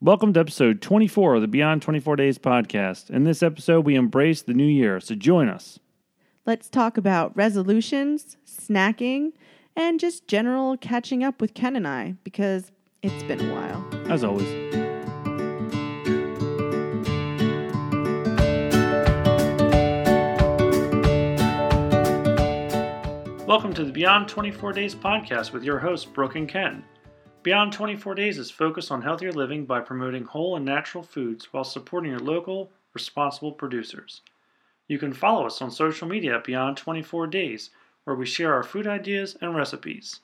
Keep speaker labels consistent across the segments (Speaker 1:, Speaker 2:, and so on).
Speaker 1: Welcome to episode 24 of the Beyond 24 Days podcast. In this episode, we embrace the new year, so join us.
Speaker 2: Let's talk about resolutions, snacking, and just general catching up with Ken and I because it's been a while.
Speaker 1: As always. Welcome to the Beyond 24 Days podcast with your host, Brooke and Ken. Beyond 24 Days is focused on healthier living by promoting whole and natural foods while supporting your local, responsible producers. You can follow us on social media at Beyond 24 Days, where we share our food ideas and recipes.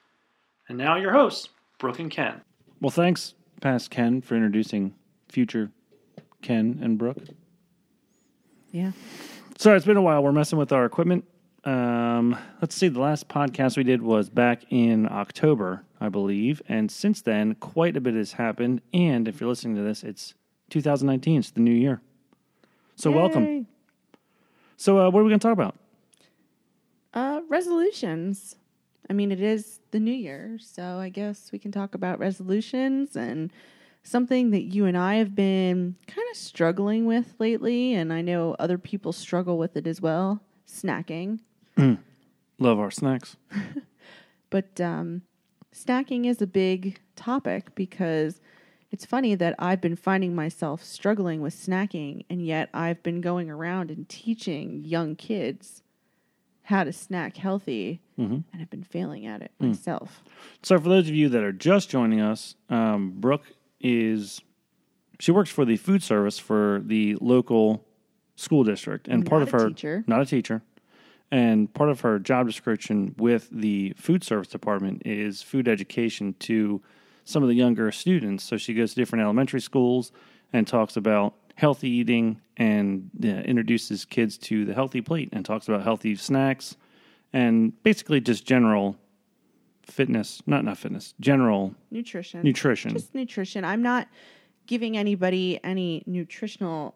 Speaker 1: And now, your hosts, Brooke and Ken. Well, thanks, past Ken, for introducing future Ken and Brooke.
Speaker 2: Yeah.
Speaker 1: Sorry, it's been a while. We're messing with our equipment. Um, let's see. The last podcast we did was back in October, I believe, and since then, quite a bit has happened. And if you're listening to this, it's 2019. It's the new year. So welcome. So, uh, what are we going to talk about?
Speaker 2: Uh, resolutions. I mean, it is the new year, so I guess we can talk about resolutions and something that you and I have been kind of struggling with lately, and I know other people struggle with it as well snacking.
Speaker 1: Love our snacks.
Speaker 2: But um, snacking is a big topic because it's funny that I've been finding myself struggling with snacking, and yet I've been going around and teaching young kids how to snack healthy, mm-hmm. and I've been failing at it hmm. myself.
Speaker 1: So, for those of you that are just joining us, um, Brooke is she works for the food service for the local school district, and mm,
Speaker 2: part
Speaker 1: of her
Speaker 2: teacher.
Speaker 1: not a teacher, and part of her job description with the food service department is food education to some of the younger students. So she goes to different elementary schools and talks about healthy eating and uh, introduces kids to the healthy plate and talks about healthy snacks and basically just general fitness, not not fitness, general
Speaker 2: Nutrition.
Speaker 1: nutrition.
Speaker 2: Just nutrition. I'm not giving anybody any nutritional,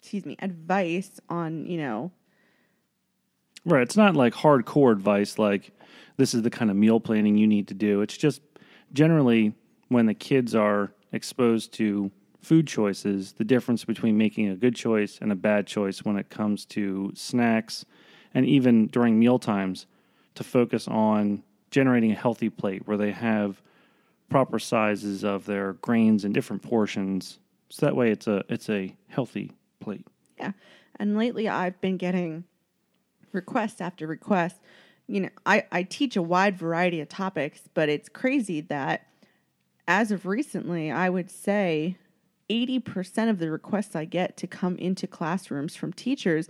Speaker 2: excuse me, advice on, you know,
Speaker 1: Right. It's not like hardcore advice like this is the kind of meal planning you need to do. It's just generally when the kids are exposed to food choices, the difference between making a good choice and a bad choice when it comes to snacks and even during meal times to focus on generating a healthy plate where they have proper sizes of their grains in different portions. So that way it's a it's a healthy plate.
Speaker 2: Yeah. And lately I've been getting request after request. You know, I, I teach a wide variety of topics, but it's crazy that as of recently, I would say 80% of the requests I get to come into classrooms from teachers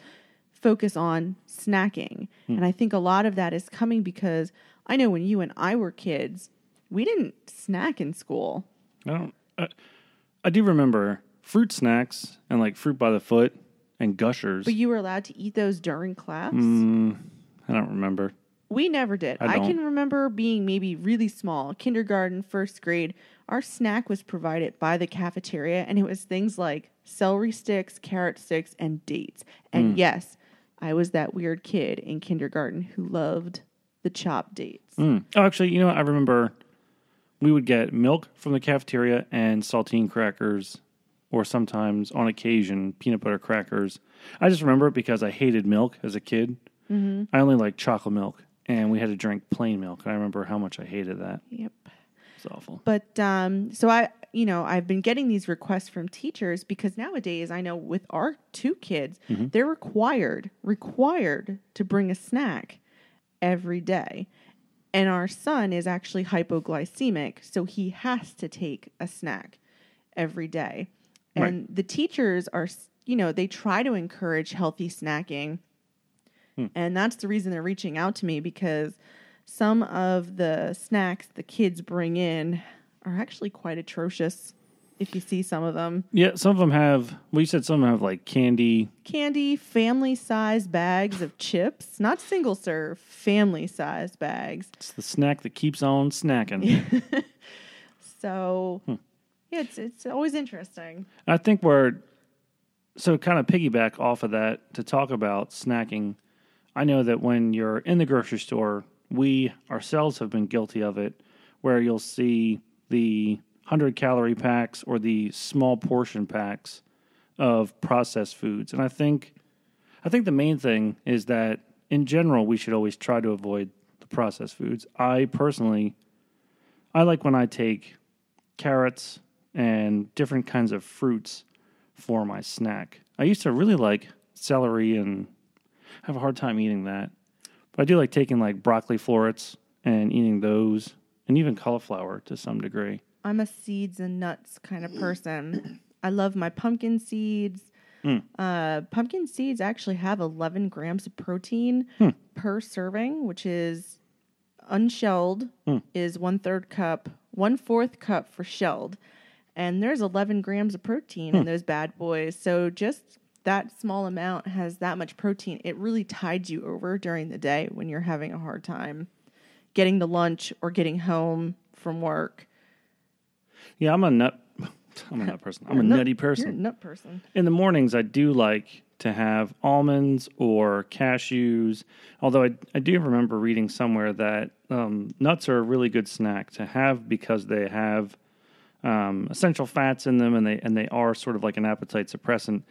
Speaker 2: focus on snacking. Hmm. And I think a lot of that is coming because I know when you and I were kids, we didn't snack in school.
Speaker 1: I don't. I, I do remember fruit snacks and like fruit by the foot and gushers.
Speaker 2: But you were allowed to eat those during class.
Speaker 1: Mm, I don't remember.
Speaker 2: We never did.
Speaker 1: I
Speaker 2: I, can remember being maybe really small, kindergarten, first grade. Our snack was provided by the cafeteria, and it was things like celery sticks, carrot sticks, and dates. And
Speaker 1: Hmm.
Speaker 2: yes, I was that weird kid in kindergarten who loved the chopped dates.
Speaker 1: Mm. Oh, actually, you know what? I remember we would get milk from the cafeteria and saltine crackers, or sometimes on occasion peanut butter crackers. I just remember it because I hated milk as a kid. Mm-hmm. I only liked chocolate milk, and we had to drink plain milk. I remember how much I hated that.
Speaker 2: Yep.
Speaker 1: It's awful.
Speaker 2: But um, so I, you know, I've been getting these requests from teachers because nowadays I know with our two kids, they're required required to bring a snack every day. And our son is actually hypoglycemic, so he has to take a snack every day.
Speaker 1: Right.
Speaker 2: And the teachers are, you know, they try to encourage healthy snacking. Hmm. And that's the reason they're reaching out to me because some of the snacks the kids bring in are actually quite atrocious if you see some of them.
Speaker 1: Yeah, some of them have. Well, you said some of them have like candy.
Speaker 2: Candy, family size bags of chips, not single serve, family size bags.
Speaker 1: It's the snack that keeps on snacking.
Speaker 2: So, hmm. Yeah, it's, it's always interesting.
Speaker 1: I think we're so kind of piggyback off of that to talk about snacking. I know that when you're in the grocery store, we ourselves have been guilty of it, where you'll see the 100 calorie packs or the small portion packs of processed foods. And I think I think the main thing is that in general we should always try to avoid the processed foods. I personally I like when I take carrots and different kinds of fruits for my snack. I used to really like celery and I have a hard time eating that. But I do like taking like broccoli florets and eating those and even cauliflower to some degree.
Speaker 2: I'm a seeds and nuts kind of person. I love my pumpkin seeds.
Speaker 1: Hmm.
Speaker 2: Uh, pumpkin seeds actually have 11 grams of protein
Speaker 1: Hmm.
Speaker 2: per serving, which is unshelled
Speaker 1: Hmm.
Speaker 2: is one third cup, one fourth cup for shelled, and there's 11 grams of protein
Speaker 1: Hmm.
Speaker 2: in those bad boys. So just that small amount has that much protein. It really tides you over during the day when you're having a hard time getting to lunch or getting home from work.
Speaker 1: Yeah, I'm a nut I'm a nut person. I'm
Speaker 2: You're
Speaker 1: a
Speaker 2: nut-
Speaker 1: nutty
Speaker 2: You're a
Speaker 1: person.
Speaker 2: nut person.
Speaker 1: In the mornings, I do like to have almonds or cashews. Although I, I do remember reading somewhere that um, nuts are a really good snack to have because they have um, essential fats in them and they and they are sort of like an appetite suppressant.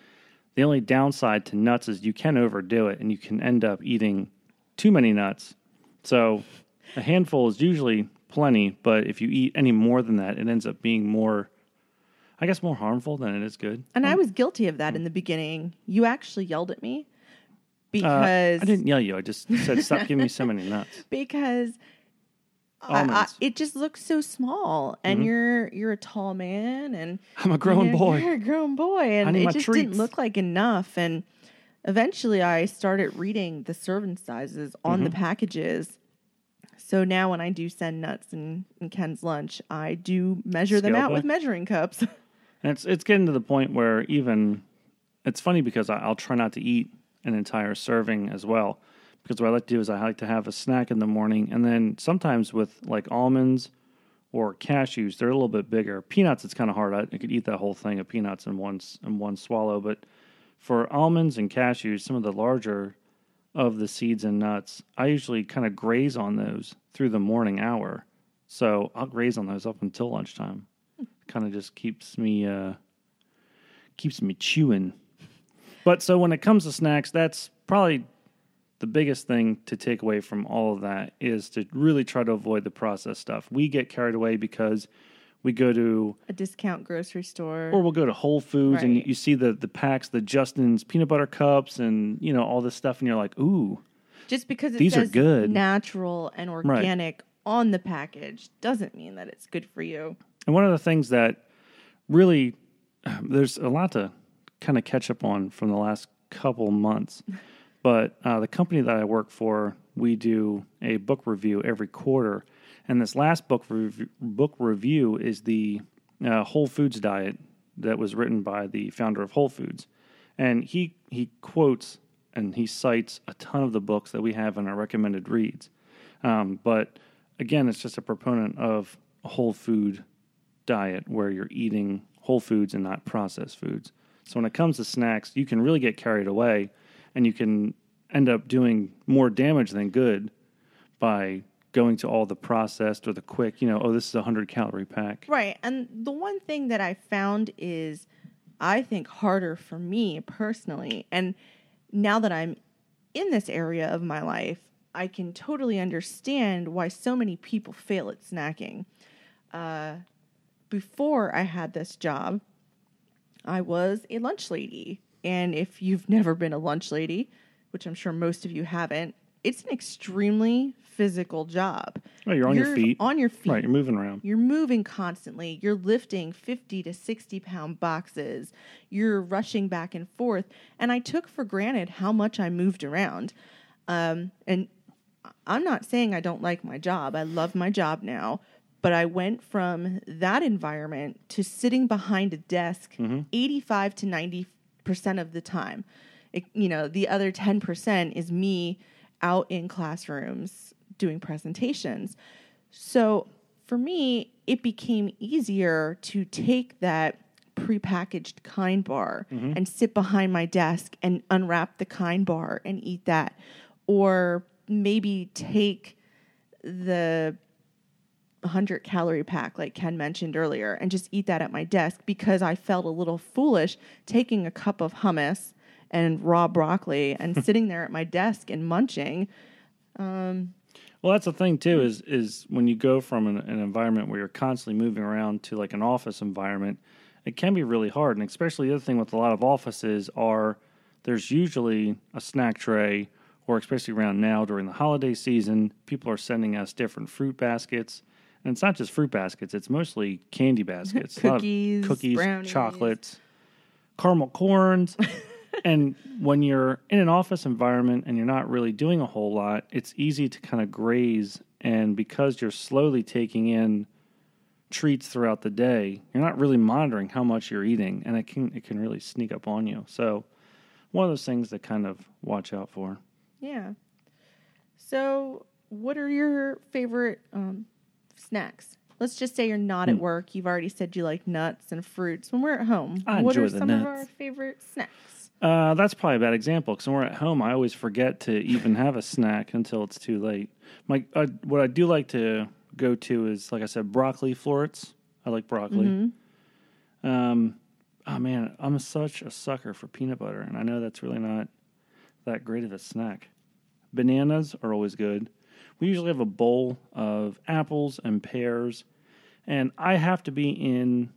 Speaker 1: The only downside to nuts is you can overdo it and you can end up eating too many nuts. So a handful is usually plenty, but if you eat any more than that, it ends up being more, I guess, more harmful than it is good.
Speaker 2: And I was guilty of that in the beginning. You actually yelled at me
Speaker 1: Uh,
Speaker 2: because
Speaker 1: I didn't yell you. I just said, "Stop giving me so many nuts."
Speaker 2: because I, I,
Speaker 1: Mm-hmm.
Speaker 2: it just looks so small, and you're you're a tall man, and
Speaker 1: I'm a grown
Speaker 2: you're,
Speaker 1: boy.
Speaker 2: You're a grown boy, and it just
Speaker 1: treats.
Speaker 2: didn't look like enough. And eventually, I started reading the serving sizes on
Speaker 1: Mm-hmm.
Speaker 2: the packages. So now, when I do send nuts in, in Ken's lunch, I do measure them out with measuring cups.
Speaker 1: And it's it's getting to the point where even it's funny because I, I'll try not to eat an entire serving as well because what I like to do is I like to have a snack in the morning and then sometimes with like almonds or cashews they're a little bit bigger. Peanuts it's kind of hard. I, I could eat that whole thing of peanuts in one in one swallow, but for almonds and cashews, some of the larger of the seeds and nuts, I usually kind of graze on those through the morning hour. So I'll graze on those up until lunchtime. Kind of just keeps me uh, keeps me chewing. But so when it comes to snacks, that's probably the biggest thing to take away from all of that is to really try to avoid the processed stuff. We get carried away because we go to
Speaker 2: a discount grocery store.
Speaker 1: or we'll go to Whole Foods and you see the the packs, the Justin's peanut butter cups and you know all this stuff and you're like, "Ooh,
Speaker 2: Just because it
Speaker 1: These are good.
Speaker 2: natural and organic on the package doesn't mean that it's good for you.
Speaker 1: And one of the things that really, there's a lot to kind of catch up on from the last couple months. But uh, the company that I work for, we do a book review every quarter. And this last book, rev- book review is the uh, Whole Foods diet that was written by the founder of Whole Foods. And he, he quotes and he cites a ton of the books that we have in our recommended reads. Um, but again, it's just a proponent of a whole food diet where you're eating whole foods and not processed foods. So when it comes to snacks, you can really get carried away and you can end up doing more damage than good by going to all the processed or the quick, you know, oh, this is a 100 calorie pack.
Speaker 2: Right. And the one thing that I found is, I think, harder for me personally. And now that I'm in this area of my life, I can totally understand why so many people fail at snacking. Uh, before I had this job, I was a lunch lady. And if you've never been a lunch lady, which I'm sure most of you haven't, it's an extremely physical job.
Speaker 1: Oh, you're on your feet.
Speaker 2: On your feet.
Speaker 1: Right, you're moving around.
Speaker 2: You're moving constantly. You're lifting 50 to 60 pound boxes. You're rushing back and forth. And I took for granted how much I moved around. Um, and I'm not saying I don't like my job. I love my job now. But I went from that environment to sitting behind a desk 85 to 90% of the time. It, you know, the other 10% is me out in classrooms doing presentations. So for me, it became easier to take that prepackaged kind bar mm-hmm. and sit behind my desk and unwrap the kind bar and eat that. Or maybe take the 100 calorie pack, like Ken mentioned earlier, and just eat that at my desk because I felt a little foolish taking a cup of hummus and raw broccoli and sitting there at my desk and munching.
Speaker 1: Um, well, that's the thing too is is when you go from an, an environment where you're constantly moving around to like an office environment, it can be really hard. And especially the other thing with a lot of offices are there's usually a snack tray, or especially around now during the holiday season, people are sending us different fruit baskets. And it's not just fruit baskets; it's mostly candy baskets, A lot of
Speaker 2: Cookies,
Speaker 1: cookies,
Speaker 2: brownies.
Speaker 1: chocolates, caramel corns. and when you're in an office environment and you're not really doing a whole lot, it's easy to kind of graze. And because you're slowly taking in treats throughout the day, you're not really monitoring how much you're eating, and it can it can really sneak up on you. So, one of those things to kind of watch out for.
Speaker 2: Yeah. So, what are your favorite um, snacks? Let's just say you're not at work. You've already said you like nuts and fruits. When we're at home,
Speaker 1: I
Speaker 2: what
Speaker 1: enjoy
Speaker 2: are
Speaker 1: the
Speaker 2: some of
Speaker 1: nuts.
Speaker 2: our favorite snacks?
Speaker 1: Uh, that's probably a bad example because when we're at home, I always forget to even have a snack until it's too late. My uh, what I do like to go to is, like I said, broccoli florets. I like broccoli. Um, oh man, I'm such a sucker for peanut butter, and I know that's really not that great of a snack. Bananas are always good. We usually have a bowl of apples and pears, and I have to be in,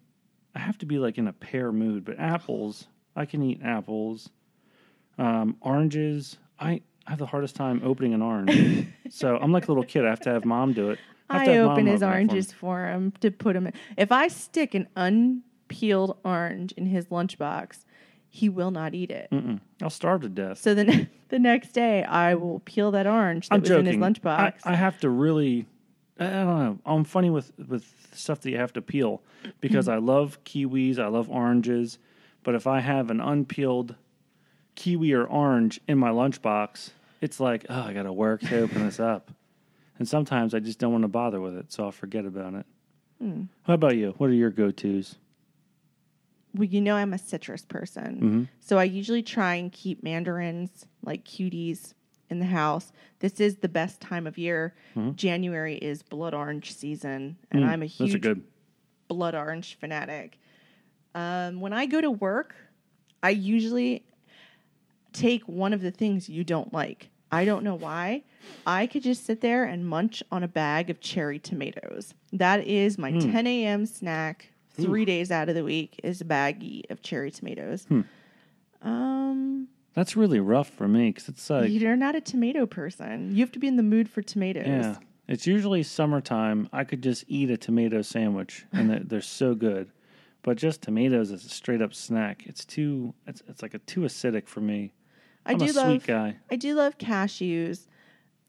Speaker 1: I have to be like in a pear mood. But apples, I can eat apples. Um, oranges, I, I have the hardest time opening an orange. so I'm like a little kid. I have to have mom do it. have to
Speaker 2: I open his
Speaker 1: open it for
Speaker 2: oranges for him to put him in. If I stick an unpeeled orange in his lunchbox, he will not eat it.
Speaker 1: Mm-mm. I'll starve to death.
Speaker 2: So the ne- the next day, I will peel that orange that
Speaker 1: I'm
Speaker 2: was
Speaker 1: joking.
Speaker 2: in his lunchbox.
Speaker 1: I, I have to really. I don't know. I'm funny with with stuff that you have to peel because I love kiwis. I love oranges, but if I have an unpeeled kiwi or orange in my lunchbox, it's like, oh, I got to work to open this up. And sometimes I just don't want to bother with it, so I'll forget about it.
Speaker 2: Hmm.
Speaker 1: How about you? What are your go tos?
Speaker 2: Well, you know, I'm a citrus person. So I usually try and keep mandarins, like cuties, in the house. This is the best time of year. January is blood orange season, and I'm a
Speaker 1: Mm-hmm.
Speaker 2: Huge
Speaker 1: good.
Speaker 2: blood orange fanatic. Um, when I go to work, I usually take one of the things you don't like. I don't know why. I could just sit there and munch on a bag of cherry tomatoes. That is my 10 a.m. snack. Three days out of the week is a baggie of cherry tomatoes. Um,
Speaker 1: That's really rough for me because it's like
Speaker 2: you're not a tomato person. You have to be in the mood for tomatoes.
Speaker 1: Yeah. It's usually summertime. I could just eat a tomato sandwich and they're, they're so good. But just tomatoes as a straight up snack, it's too it's it's like a too acidic for me.
Speaker 2: I
Speaker 1: I'm
Speaker 2: do
Speaker 1: a
Speaker 2: love
Speaker 1: sweet guy.
Speaker 2: I do love cashews,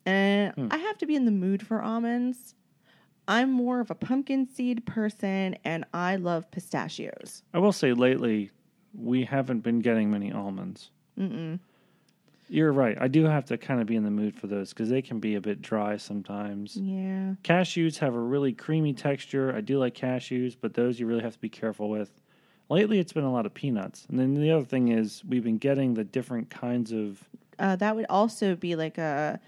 Speaker 2: and
Speaker 1: Hmm.
Speaker 2: I have to be in the mood for almonds. I'm more of a pumpkin seed person, and I love pistachios.
Speaker 1: I will say lately we haven't been getting many almonds.
Speaker 2: Mm-mm.
Speaker 1: You're right. I do have to kind of be in the mood for those because they can be a bit dry sometimes.
Speaker 2: Yeah,
Speaker 1: Cashews have a really creamy texture. I do like cashews, but those you really have to be careful with. Lately, it's been a lot of peanuts. And then the other thing is, we've been getting the different kinds of
Speaker 2: uh, that would also be like a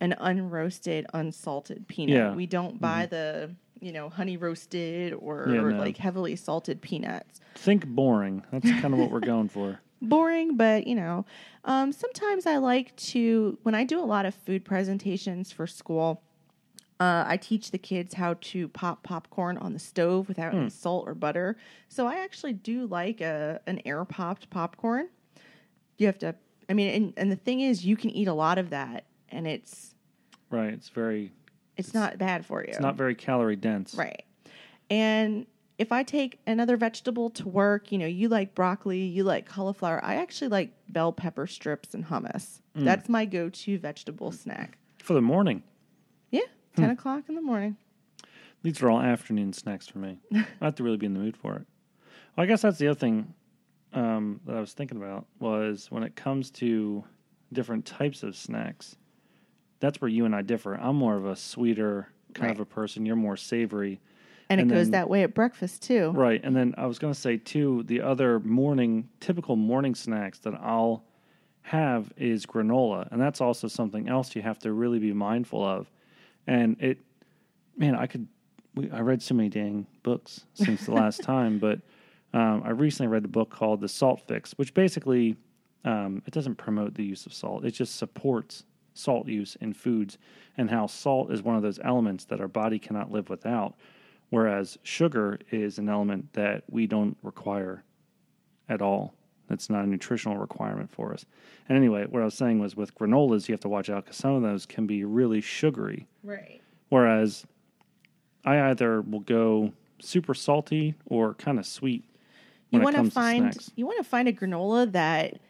Speaker 2: an unroasted, unsalted peanut.
Speaker 1: Yeah.
Speaker 2: We don't buy the you know honey roasted or,
Speaker 1: Yeah,
Speaker 2: or
Speaker 1: no.
Speaker 2: like heavily salted peanuts.
Speaker 1: think boring. That's kind of what we're going for.
Speaker 2: boring, but you know, um, sometimes I like to when I do a lot of food presentations for school. Uh, I teach the kids how to pop popcorn on the stove without any salt or butter. So I actually do like a an air popped popcorn. You have to, I mean, and, and the thing is, you can eat a lot of that, and it's
Speaker 1: Right. It's very.
Speaker 2: it's not bad for you.
Speaker 1: It's not very calorie dense.
Speaker 2: Right. And if I take another vegetable to work, you know, you like broccoli, you like cauliflower. I actually like bell pepper strips and hummus.
Speaker 1: Mm.
Speaker 2: That's my go to vegetable snack.
Speaker 1: For the morning.
Speaker 2: Yeah,
Speaker 1: Hmm.
Speaker 2: 10 o'clock in the morning.
Speaker 1: These are all afternoon snacks for me. I have to really be in the mood for it. Well, I guess that's the other thing um, that I was thinking about was when it comes to different types of snacks. That's where you and I differ. I'm more of a sweeter kind of a person. You're more savory.
Speaker 2: And,
Speaker 1: And
Speaker 2: it goes that way at breakfast too.
Speaker 1: Right. And then I was going to say, too, the other morning, typical morning snacks that I'll have is granola. And that's also something else you have to really be mindful of. And it, man, I could we, I read so many dang books since the last time, but um, I recently read a book called The Salt Fix, which basically um, it doesn't promote the use of salt. It just supports salt use in foods and how salt is one of those elements that our body cannot live without, whereas sugar is an element that we don't require at all. That's not a nutritional requirement for us. And anyway, what I was saying was with granolas, you have to watch out because some of those can be really sugary.
Speaker 2: Right.
Speaker 1: Whereas I either will go super salty or kind of sweet.
Speaker 2: You want to find you want to find a granola that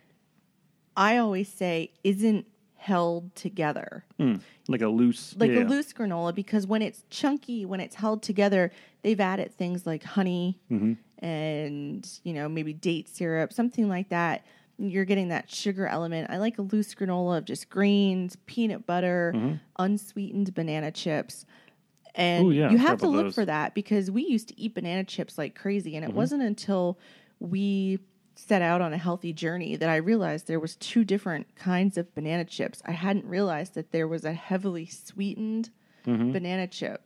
Speaker 2: I always say isn't held together.
Speaker 1: Mm, like a loose,
Speaker 2: Like
Speaker 1: yeah.
Speaker 2: a loose granola because when it's chunky, when it's held together, they've added things like honey
Speaker 1: Mm-hmm.
Speaker 2: and, you know, maybe date syrup, something like that. You're getting that sugar element. I like a loose granola of just grains, peanut butter,
Speaker 1: Mm-hmm.
Speaker 2: unsweetened banana chips. And
Speaker 1: Ooh, yeah,
Speaker 2: you have to look
Speaker 1: those.
Speaker 2: for that because we used to eat banana chips like crazy. And it
Speaker 1: Mm-hmm.
Speaker 2: wasn't until we set out on a healthy journey that I realized there was two different kinds of banana chips. I hadn't realized that there was a heavily sweetened
Speaker 1: Mm-hmm.
Speaker 2: banana chip.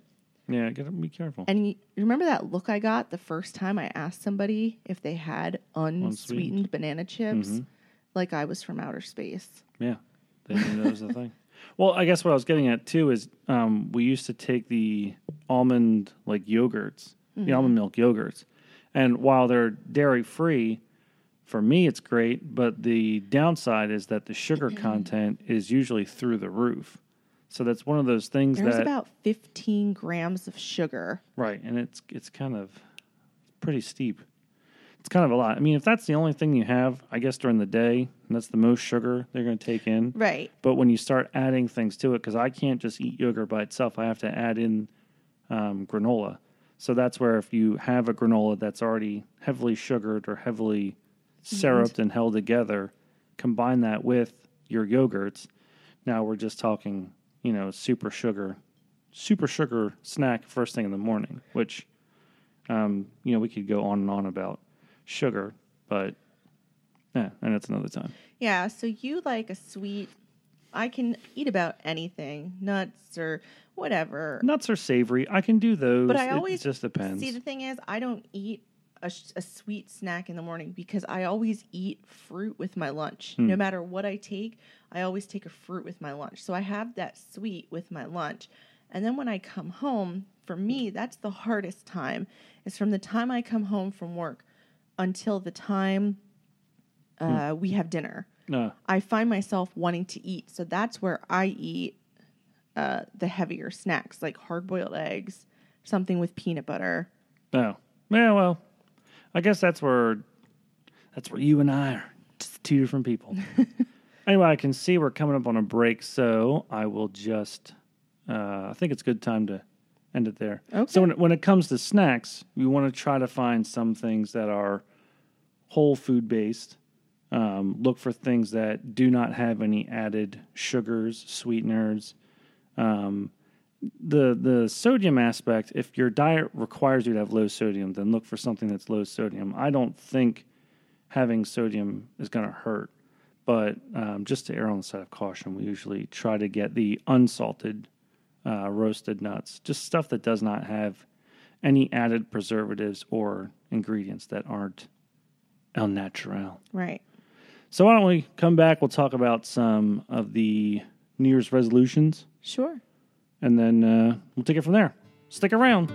Speaker 1: yeah, gotta be careful.
Speaker 2: And you remember that look I got the first time I asked somebody if they had unsweetened,
Speaker 1: Unsweetened.
Speaker 2: banana chips?
Speaker 1: Mm-hmm.
Speaker 2: Like I was from outer space.
Speaker 1: Yeah, they that was a thing. Well, I guess what I was getting at too is um, we used to take the almond like yogurts, the almond milk yogurts, and while they're dairy free, for me it's great. But the downside is that the sugar content is usually through the roof. So that's one of those things
Speaker 2: There's
Speaker 1: that
Speaker 2: about 15 grams of sugar.
Speaker 1: right, and it's it's kind of pretty steep. It's kind of a lot. I mean, if that's the only thing you have, I guess during the day, and that's the most sugar they're going to take in.
Speaker 2: Right.
Speaker 1: But when you start adding things to it, because I can't just eat yogurt by itself, I have to add in um, granola. So that's where if you have a granola that's already heavily sugared or heavily syruped and held together, combine that with your yogurts. Now we're just talking, you know, super sugar, super sugar snack first thing in the morning, which, um, you know, we could go on and on about sugar, but yeah, and that's another time.
Speaker 2: Yeah, so you like a sweet I can eat about anything, nuts or whatever.
Speaker 1: Nuts are savory. I can do those.
Speaker 2: But I always
Speaker 1: it just depends.
Speaker 2: See, the thing is, I don't eat a, a sweet snack in the morning because I always eat fruit with my lunch.
Speaker 1: Hmm.
Speaker 2: No matter what I take, I always take a fruit with my lunch. So I have that sweet with my lunch. And then when I come home, for me, that's the hardest time. Is from the time I come home from work until the time uh, we have dinner.
Speaker 1: no,
Speaker 2: I find myself wanting to eat. So that's where I eat uh, the heavier snacks, like hard boiled eggs, something with peanut butter.
Speaker 1: no. Yeah, well, I guess that's where that's where you and I are just two different people. anyway, I can see we're coming up on a break, so I will just. Uh, I think it's a good time to end it there.
Speaker 2: Okay.
Speaker 1: So when it, when it comes to snacks, we want to try to find some things that are whole food based. Um, look for things that do not have any added sugars, sweeteners. Um, the the sodium aspect. If your diet requires you to have low sodium, then look for something that's low sodium. I don't think having sodium is going to hurt, but um, just to err on the side of caution, we usually try to get the unsalted uh, roasted nuts, just stuff that does not have any added preservatives or ingredients that aren't el natural.
Speaker 2: Right.
Speaker 1: So why don't we come back? We'll talk about some of the New Year's resolutions,
Speaker 2: Sure.
Speaker 1: And then uh, we'll take it from there. Stick around.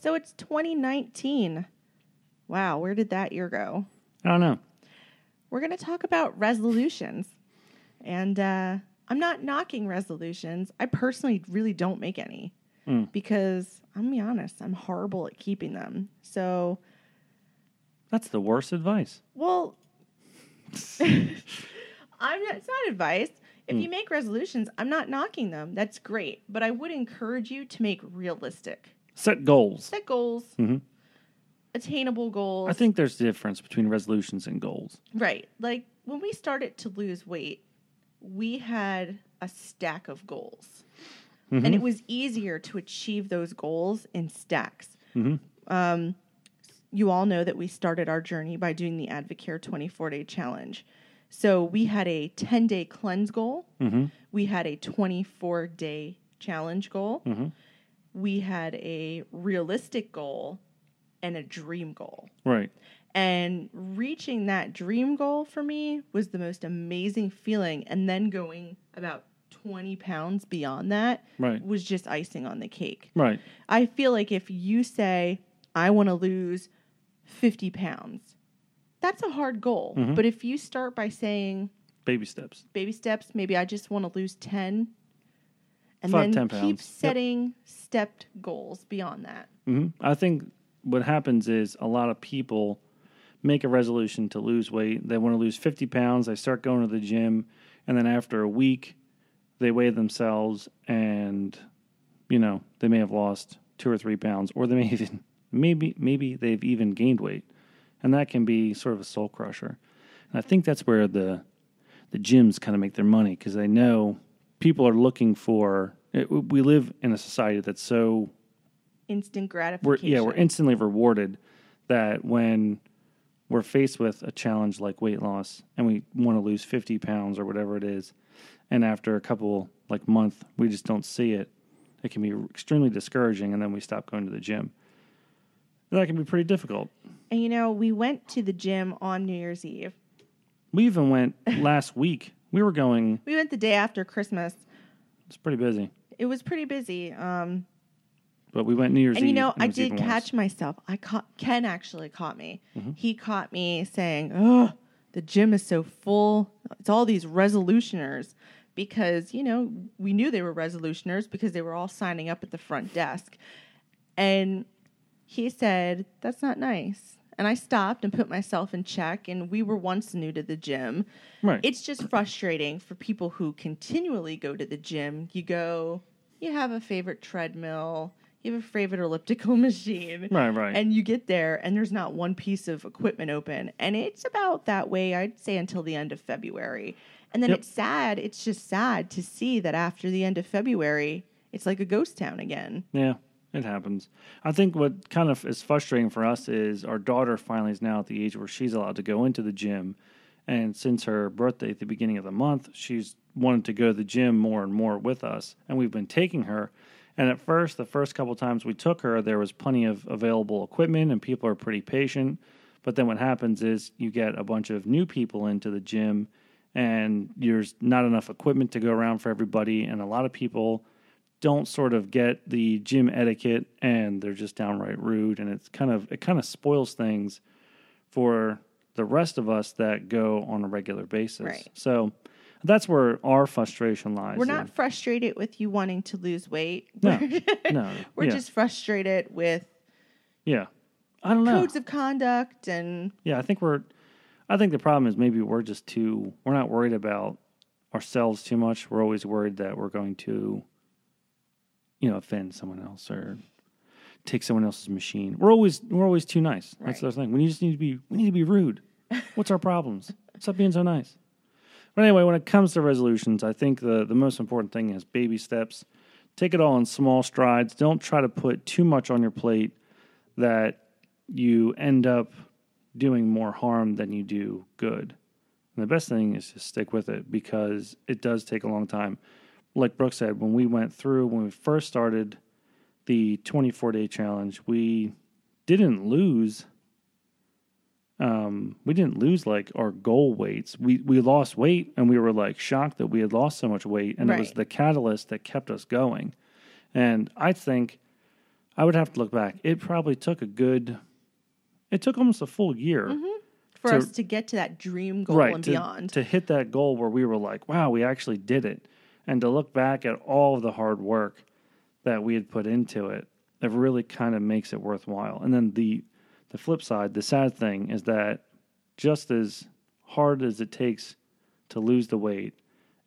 Speaker 2: So it's 2019. Wow, where did that year go?
Speaker 1: I don't know.
Speaker 2: We're going to talk about resolutions. And uh, I'm not knocking resolutions. I personally really don't make any
Speaker 1: Mm.
Speaker 2: because I'm gonna be honest, I'm horrible at keeping them. So,
Speaker 1: That's the worst advice.
Speaker 2: well, I'm not, it's not advice. If
Speaker 1: Mm.
Speaker 2: you make resolutions, I'm not knocking them. That's great. But I would encourage you to make realistic.
Speaker 1: Set goals.
Speaker 2: Set goals,
Speaker 1: Mhm.
Speaker 2: attainable goals.
Speaker 1: I think there's a difference between resolutions and goals.
Speaker 2: Right. Like when we started to lose weight, we had a stack of goals. And it was easier to achieve those goals in stacks.
Speaker 1: Mhm.
Speaker 2: Um, you all know that we started our journey by doing the Advocare 24 day challenge. So we had a 10 day cleanse goal.
Speaker 1: Mm-hmm.
Speaker 2: We had a 24 day challenge goal.
Speaker 1: Mm-hmm.
Speaker 2: We had a realistic goal and a dream goal.
Speaker 1: Right.
Speaker 2: And reaching that dream goal for me was the most amazing feeling. And then going about 20 pounds beyond that
Speaker 1: Right.
Speaker 2: was just icing on the cake.
Speaker 1: Right.
Speaker 2: I feel like if you say, I want to lose 50 pounds, that's a hard goal.
Speaker 1: Mhm.
Speaker 2: But if you start by saying,
Speaker 1: Baby steps.
Speaker 2: baby steps, maybe I just want to lose 10, and
Speaker 1: Five,
Speaker 2: then
Speaker 1: 10
Speaker 2: keep
Speaker 1: pounds. Yep.
Speaker 2: setting stepped goals beyond that.
Speaker 1: hmm I think what happens is a lot of people make a resolution to lose weight. They want to lose 50 pounds. They start going to the gym. And then after a week, they weigh themselves and, you know, they may have lost two or three pounds, or they may even, maybe, maybe they've even gained weight. And that can be sort of a soul crusher. And I think that's where the, the gyms kind of make their money because they know people are looking for, eh, it, we live in a society that's so
Speaker 2: Instant
Speaker 1: we're
Speaker 2: gratification.
Speaker 1: yeah we're instantly rewarded that when we're faced with a challenge like weight loss and we want to lose 50 pounds or whatever it is and after a couple like month we just don't see it it can be extremely discouraging and then we stop going to the gym that can be pretty difficult
Speaker 2: And you know, we went to the gym on New Year's Eve.
Speaker 1: we even went last week we were going
Speaker 2: We went the day after Christmas.
Speaker 1: it's pretty busy
Speaker 2: It was pretty busy. Um,
Speaker 1: but we went new year's Eve.
Speaker 2: and you know,
Speaker 1: and
Speaker 2: I did
Speaker 1: even worse.
Speaker 2: catch myself. I caught Ken actually caught me.
Speaker 1: Mhm.
Speaker 2: He caught me saying, "Oh, the gym is so full. It's all these resolutioners." Because you know, we knew they were resolutioners because they were all signing up at the front desk, and he said, "That's not nice." And I stopped and put myself in check. And we were once new to the gym.
Speaker 1: right
Speaker 2: It's just frustrating for people who continually go to the gym. You go, you have a favorite treadmill, you have a favorite elliptical machine.
Speaker 1: right right
Speaker 2: And you get there, and there's not one piece of equipment open. And it's about that way, I'd say, until the end of February. And then
Speaker 1: Yep.
Speaker 2: it's sad. It's just sad to see that after the end of February, it's like a ghost town again.
Speaker 1: Yeah, it happens. I think what kind of is frustrating for us is our daughter finally is now at the age where she's allowed to go into the gym. And since her birthday at the beginning of the month, she's wanted to go to the gym more and more with us. And we've been taking her. And at first, the first couple times we took her, there was plenty of available equipment and people are pretty patient. But then what happens is you get a bunch of new people into the gym and there's not enough equipment to go around for everybody. And a lot of people don't sort of get the gym etiquette and they're just downright rude and it's kind of it kind of spoils things for the rest of us that go on a regular basis.
Speaker 2: Right.
Speaker 1: So that's where our frustration lies.
Speaker 2: We're
Speaker 1: in-
Speaker 2: not frustrated with you wanting to lose weight.
Speaker 1: No. No.
Speaker 2: we're
Speaker 1: yeah.
Speaker 2: just frustrated with
Speaker 1: yeah. I don't know.
Speaker 2: codes of conduct and
Speaker 1: Yeah, I think we're I think the problem is maybe we're just too we're not worried about ourselves too much. We're always worried that we're going to you know, offend someone else or take someone else's machine. We're always we're always too nice. That's the
Speaker 2: Right.
Speaker 1: thing. We just need to be we need to be rude. What's our problems? Stop being so nice. But anyway, when it comes to resolutions, I think the the most important thing is baby steps. Take it all in small strides. Don't try to put too much on your plate that you end up doing more harm than you do good. And the best thing is to stick with it because it does take a long time. Like Brooke said, when we went through, when we first started the 24 day challenge, we didn't lose. Um, we didn't lose like our goal weights. We we lost weight, and we were like shocked that we had lost so much weight, and it was the catalyst that kept us going. And I think I would have to look back. It probably took a good. It took almost a full year
Speaker 2: for
Speaker 1: To-
Speaker 2: us to get to that dream goal and
Speaker 1: to,
Speaker 2: beyond.
Speaker 1: to hit that goal where we were like, wow, we actually did it. And to look back at all of the hard work that we had put into it, it really kind of makes it worthwhile. And then the the flip side, the sad thing is that just as hard as it takes to lose the weight,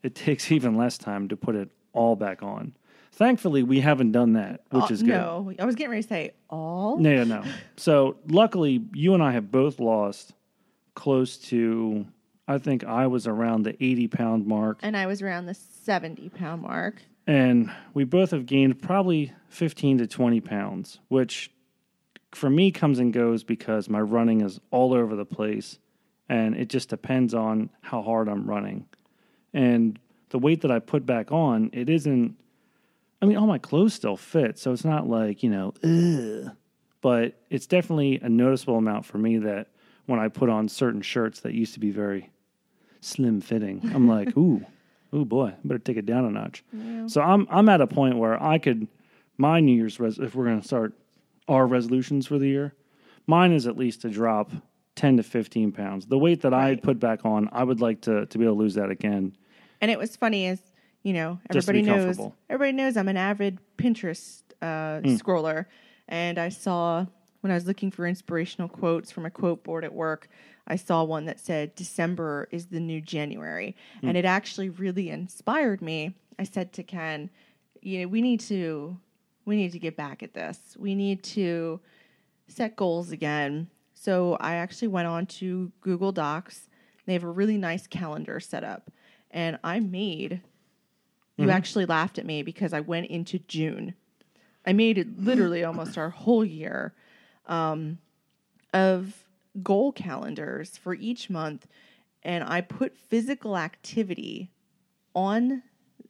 Speaker 1: it takes even less time to put it all back on. Thankfully, we haven't done that, which
Speaker 2: Oh,
Speaker 1: is good.
Speaker 2: No, I was getting ready to say all.
Speaker 1: No, no, no. So luckily, you and I have both lost close to. I think I was around the eighty pound mark,
Speaker 2: And I was around the 70 pound mark.
Speaker 1: and we both have gained probably fifteen to twenty pounds, which for me comes and goes because my running is all over the place, and it just depends on how hard I'm running. And the weight that I put back on, it isn't. I mean, all my clothes still fit, so it's not like you know, ugh. But it's definitely a noticeable amount for me that when I put on certain shirts that used to be very slim fitting, I'm like, ooh, ooh boy, I better take it down a notch.
Speaker 2: Yeah.
Speaker 1: So I'm I'm at a point where I could my New Year's res- if we're going to start our resolutions for the year, mine is at least to drop ten to fifteen pounds. The weight that I
Speaker 2: Right.
Speaker 1: put back on, I would like to to be able to lose that again.
Speaker 2: And it was funny as you know, everybody knows everybody knows I'm an avid Pinterest uh,
Speaker 1: Hmm.
Speaker 2: scroller, and I saw when I was looking for inspirational quotes from a quote board at work, I saw one that said December is the new January,
Speaker 1: Hmm.
Speaker 2: and it actually really inspired me. I said to Ken, you know, we need to we need to get back at this. We need to set goals again. So I actually went on to Google Docs. They have a really nice calendar set up. And I made, you actually laughed at me because I went into June. I made it literally almost our whole year um, of goal calendars for each month. And I put physical activity on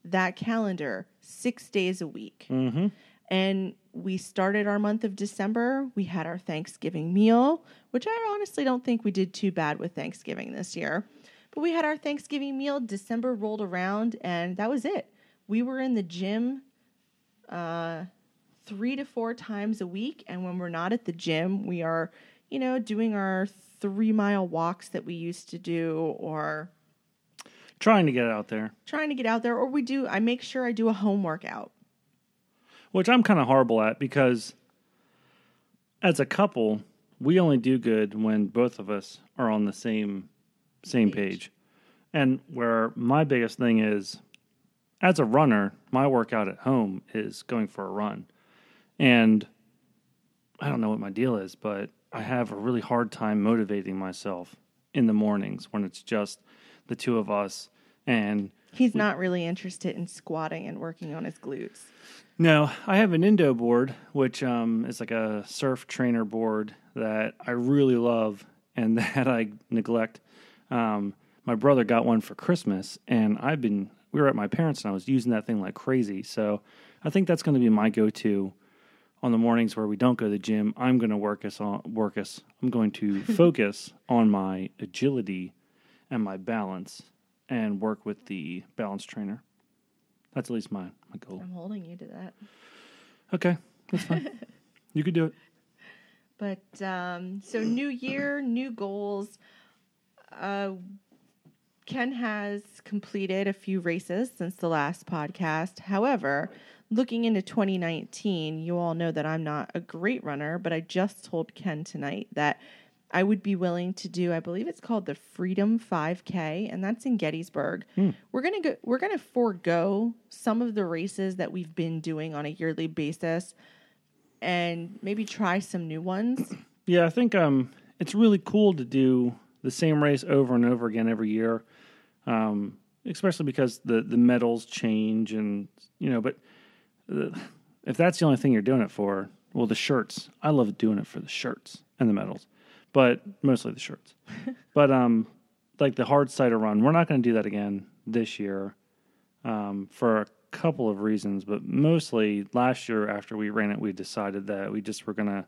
Speaker 2: that calendar six days a week.
Speaker 1: Mm-hmm.
Speaker 2: And we started our month of December. We had our Thanksgiving meal, which I honestly don't think we did too bad with Thanksgiving this year. But we had our Thanksgiving meal. December rolled around, and that was it. We were in the gym uh, three to four times a week. And when we're not at the gym, we are, you know, doing our three mile walks that we used to do or
Speaker 1: Trying to get out there,
Speaker 2: trying to get out there. Or we do, I make sure I do a home workout.
Speaker 1: which I'm kind of horrible at because as a couple, we only do good when both of us are on the same same
Speaker 2: Page.
Speaker 1: page. And where my biggest thing is as a runner, my workout at home is going for a run. And I don't know what my deal is, but I have a really hard time motivating myself in the mornings when it's just the two of us and
Speaker 2: He's not really interested in squatting and working on his glutes.
Speaker 1: No, I have an Indo board, which um, is like a surf trainer board that I really love and that I neglect. Um, my brother got one for Christmas, and I've been, we were at my parents' and I was using that thing like crazy. So I think that's going to be my go to on the mornings where we don't go to the gym. I'm going to work us on, work us, I'm going to focus on my agility and my balance and work with the balance trainer. That's at least my, my goal.
Speaker 2: I'm holding you to that.
Speaker 1: Okay, that's fine. you could do it.
Speaker 2: But um, so new year, new goals. Uh, Ken has completed a few races since the last podcast. However, looking into 2019, you all know that I'm not a great runner, but I just told Ken tonight that I would be willing to do. I believe it's called the Freedom 5K, and that's in Gettysburg. We're gonna go. We're gonna forego some of the races that we've been doing on a yearly basis, and maybe try some new ones.
Speaker 1: Yeah, I think um, it's really cool to do the same race over and over again every year, um, especially because the the medals change and you know. But if that's the only thing you're doing it for, well, the shirts. I love doing it for the shirts and the medals, but mostly the shirts. but um, like the hard cider run, we're not going to do that again this year um, for a couple of reasons, but mostly last year after we ran it, we decided that we just were going to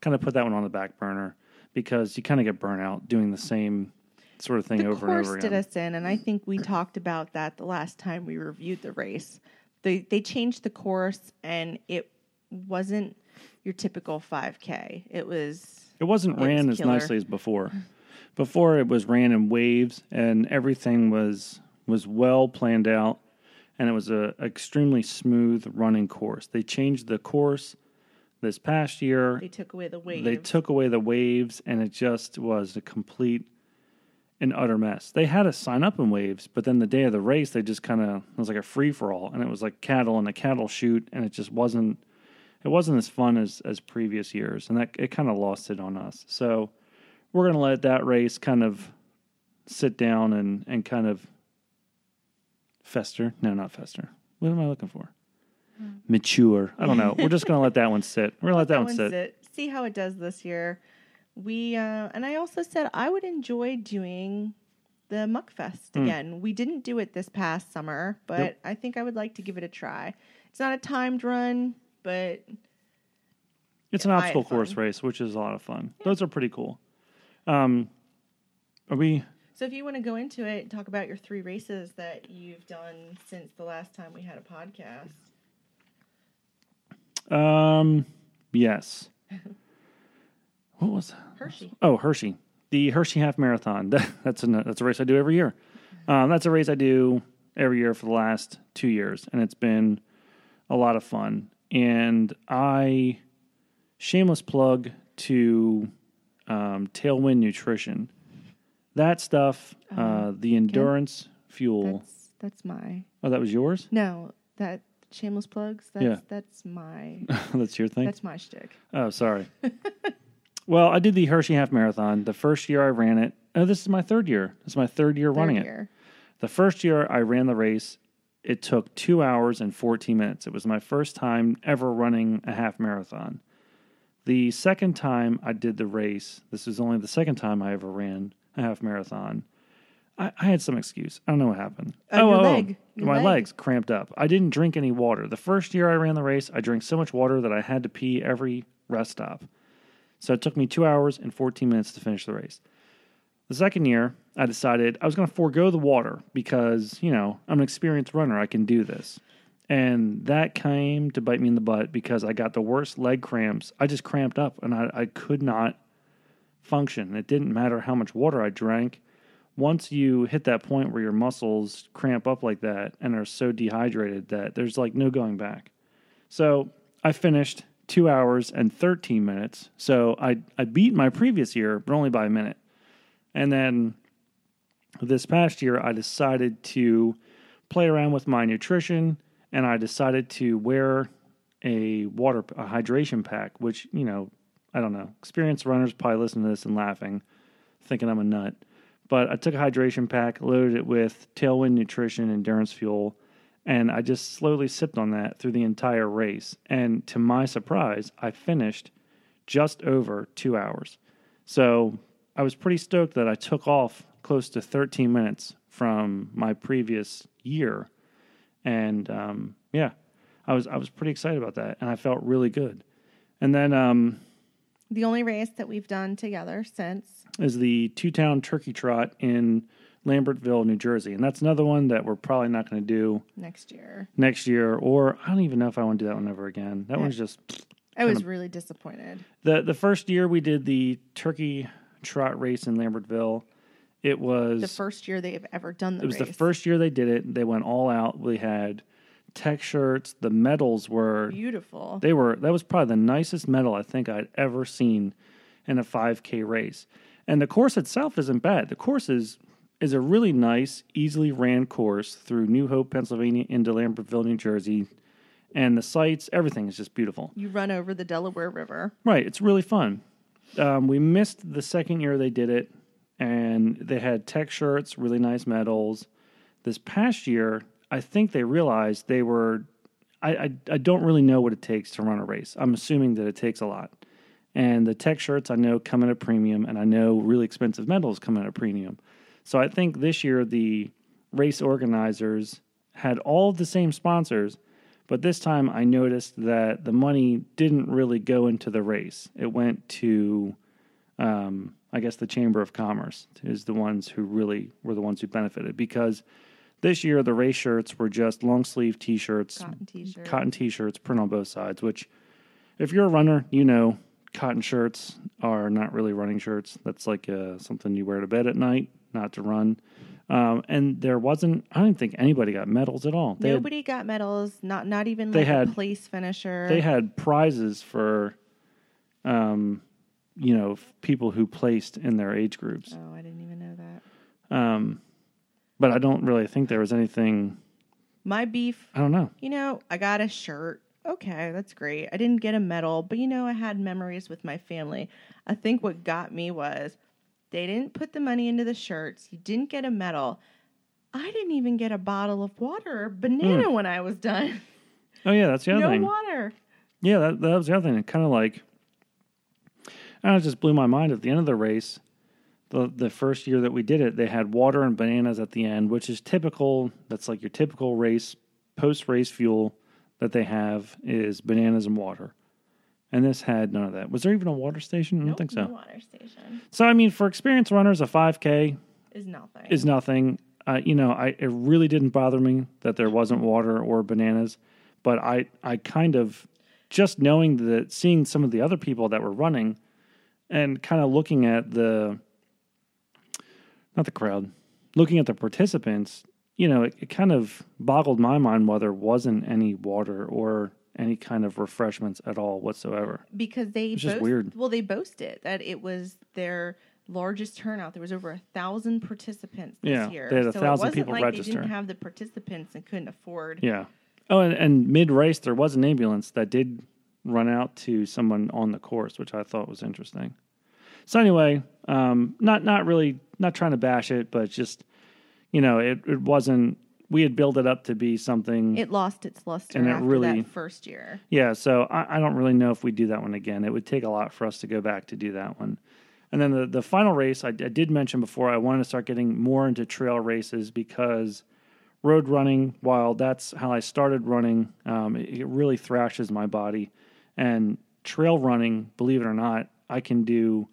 Speaker 1: kind of put that one on the back burner because you kind of get burnt out doing the same sort of thing
Speaker 2: the
Speaker 1: over and over
Speaker 2: did us in, and I think we talked about that the last time we reviewed the race. They they changed the course, and it wasn't your typical 5K. It was
Speaker 1: It wasn't
Speaker 2: It
Speaker 1: ran
Speaker 2: was
Speaker 1: as nicely as before. Before it was ran in waves and everything was was well planned out and it was a extremely smooth running course. They changed the course this past year.
Speaker 2: they took away the wave.
Speaker 1: They took away the waves, and it just was a complete and utter mess. They had us sign up in waves, but then the day of the race, they just kind of it was like a free for all, and it was like cattle and a cattle chute, and it just wasn't it wasn't as fun as as previous years, and that it kind of lost it on us. So we're gonna let that race kind of sit down and and kind of fester. No, not fester. What am I looking for? Hmm. Mature. I don't know. We're just gonna let that one sit. We're gonna let that, one sit.
Speaker 2: sit. See how it does this year. We uh, and I also said I would enjoy doing the Muckfest
Speaker 1: Hmm.
Speaker 2: again. We didn't do it this past summer, but. I think I would like to give it a try. It's not a timed run, but
Speaker 1: It's an obstacle course race, which is a lot of fun. Those are pretty cool. Um, are we?
Speaker 2: so if you want to go into it, talk about your three races that you've done since the last time we had a podcast.
Speaker 1: Um, yes. What was that?
Speaker 2: Hershey.
Speaker 1: Oh, Hershey, the Hershey Half Marathon. That's a that's a race I do every year. Um, that's a race I do every year for the last two years, and it's been a lot of fun. And I shameless plug to um, Tailwind Nutrition. That stuff, uh, the endurance fuel.
Speaker 2: That's that's my
Speaker 1: Oh, that was yours.
Speaker 2: no that shameless plugs. That's
Speaker 1: Yeah.
Speaker 2: that's my
Speaker 1: that's your thing.
Speaker 2: that's my shtick.
Speaker 1: Oh, sorry. well, I did the Hershey Half Marathon. The first year I ran it. Oh, this is my third year. This is my third year running
Speaker 2: Third
Speaker 1: it. The first year I ran the race, it took two hours and 14 minutes. It was my first time ever running a half marathon. The second time I did the race, this was only the second time I ever ran a half marathon. I, I had some excuse. I don't know what happened.
Speaker 2: Oh, your oh, oh, oh. leg. Your
Speaker 1: my
Speaker 2: leg.
Speaker 1: legs cramped up. I didn't drink any water. The first year I ran the race, I drank so much water that I had to pee every rest stop. So it took me two hours and 14 minutes to finish the race. The second year, I decided I was going to forego the water because, you know, I'm an experienced runner. I can do this. And that came to bite me in the butt because I got the worst leg cramps. I just cramped up and I, I could not function. It didn't matter how much water I drank. Once you hit that point where your muscles cramp up like that and are so dehydrated that there's like no going back. So I finished two hours and 13 minutes. So I, I beat my previous year, but only by a minute. And then this past year, I decided to play around with my nutrition and I decided to wear a water a hydration pack, which, you know, I don't know. Experienced runners probably listen to this and laughing, thinking I'm a nut. But I took a hydration pack, loaded it with Tailwind Nutrition Endurance Fuel, and I just slowly sipped on that through the entire race. And to my surprise, I finished just over two hours. So I was pretty stoked that I took off close to 13 minutes from my previous year. And um, yeah, I was I was pretty excited about that, and I felt really good. And then um,
Speaker 2: The only race that we've done together since.
Speaker 1: is the Two Town Turkey Trot in Lambertville, New Jersey, and that's another one that we're probably not going to do
Speaker 2: next year.
Speaker 1: next year, or I don't even know if I want to do that one ever again. That
Speaker 2: Yeah.
Speaker 1: one's just
Speaker 2: I was really disappointed.
Speaker 1: the the first year we did the Turkey Trot race in Lambertville. It was
Speaker 2: The first year they've ever done the
Speaker 1: it was
Speaker 2: race.
Speaker 1: the first year they did it. They went all out. We had tech shirts. The medals were
Speaker 2: Beautiful.
Speaker 1: they were that was probably the nicest medal I think I'd ever seen in a 5K race. And the course itself isn't bad. The course is is a really nice, easily ran course through New Hope, Pennsylvania, into Lambertville, New Jersey. And the sights, everything is just beautiful.
Speaker 2: you run over the Delaware River.
Speaker 1: Right, it's really fun. Um, we missed the second year they did it, and they had tech shirts, really nice medals. This past year, I think they realized they were. I, I I don't really know what it takes to run a race. I'm assuming that it takes a lot. And the tech shirts I know come at a premium, and I know really expensive medals come at a premium. So I think this year the race organizers had all the same sponsors, but this time I noticed that the money didn't really go into the race. It went to, um, I guess, the Chamber of Commerce is the ones who really were the ones who benefited because this year the race shirts were just long sleeve t shirts,
Speaker 2: Cotton
Speaker 1: t shirts, print on both sides, which, if you're a runner, you know cotton shirts are not really running shirts. That's like uh, something you wear to bed at night, not to run. Um, and there wasn't, I don't think anybody got medals at all. They had-
Speaker 2: Nobody got medals. Not not even
Speaker 1: They
Speaker 2: like
Speaker 1: had-
Speaker 2: a place finisher.
Speaker 1: they had prizes for um you know f- people who placed in their age groups
Speaker 2: oh, I didn't even know that.
Speaker 1: um but i don't really think there was anything
Speaker 2: My beef.
Speaker 1: i don't know
Speaker 2: You know, I got a shirt. Okay, that's great. I didn't get a medal, but you know, I had memories with my family. I think what got me was they didn't put the money into the shirts. You didn't get a medal. I didn't even get a bottle of water or banana hmm. when I was done.
Speaker 1: oh yeah that's the other
Speaker 2: no
Speaker 1: thing
Speaker 2: water.
Speaker 1: yeah that, that was the other thing kind of like And it just blew my mind at the end of the race. The the first year that we did it, they had water and bananas at the end, which is typical. That's like your typical race post race fuel that they have is bananas and water. And this had none of that. Was there even a water station? I don't think so.
Speaker 2: No water station
Speaker 1: So I mean, for experienced runners, a 5K
Speaker 2: is nothing.
Speaker 1: is nothing. Uh, you know, I it really didn't bother me that there wasn't water or bananas, but I I kind of just knowing that seeing some of the other people that were running, and kind of looking at the not the crowd, looking at the participants, you know, it, it kind of boggled my mind why there wasn't any water or any kind of refreshments at all whatsoever.
Speaker 3: because they
Speaker 1: It's just
Speaker 3: boast-
Speaker 1: weird.
Speaker 3: Well, they boasted that it was their largest turnout. There was over a thousand participants this
Speaker 1: Yeah,
Speaker 3: year.
Speaker 1: they had a
Speaker 3: so
Speaker 1: thousand
Speaker 3: it wasn't
Speaker 1: people
Speaker 3: like
Speaker 1: register.
Speaker 3: They didn't have the participants and couldn't afford.
Speaker 1: Yeah. Oh, and, and mid race, there was an ambulance that did run out to someone on the course, which I thought was interesting. So anyway, um, not not really not trying to bash it, but just you know, it it wasn't. We had built it up to be something.
Speaker 3: It lost its luster
Speaker 1: And it
Speaker 3: after
Speaker 1: really-
Speaker 3: that first year.
Speaker 1: yeah. So I, I don't really know if we do that one again. It would take a lot for us to go back to do that one. And then the the final race, I, I did mention before, I wanted to start getting more into trail races because road running, while that's how I started running, um, it, it really thrashes my body. And trail running, believe it or not, I can do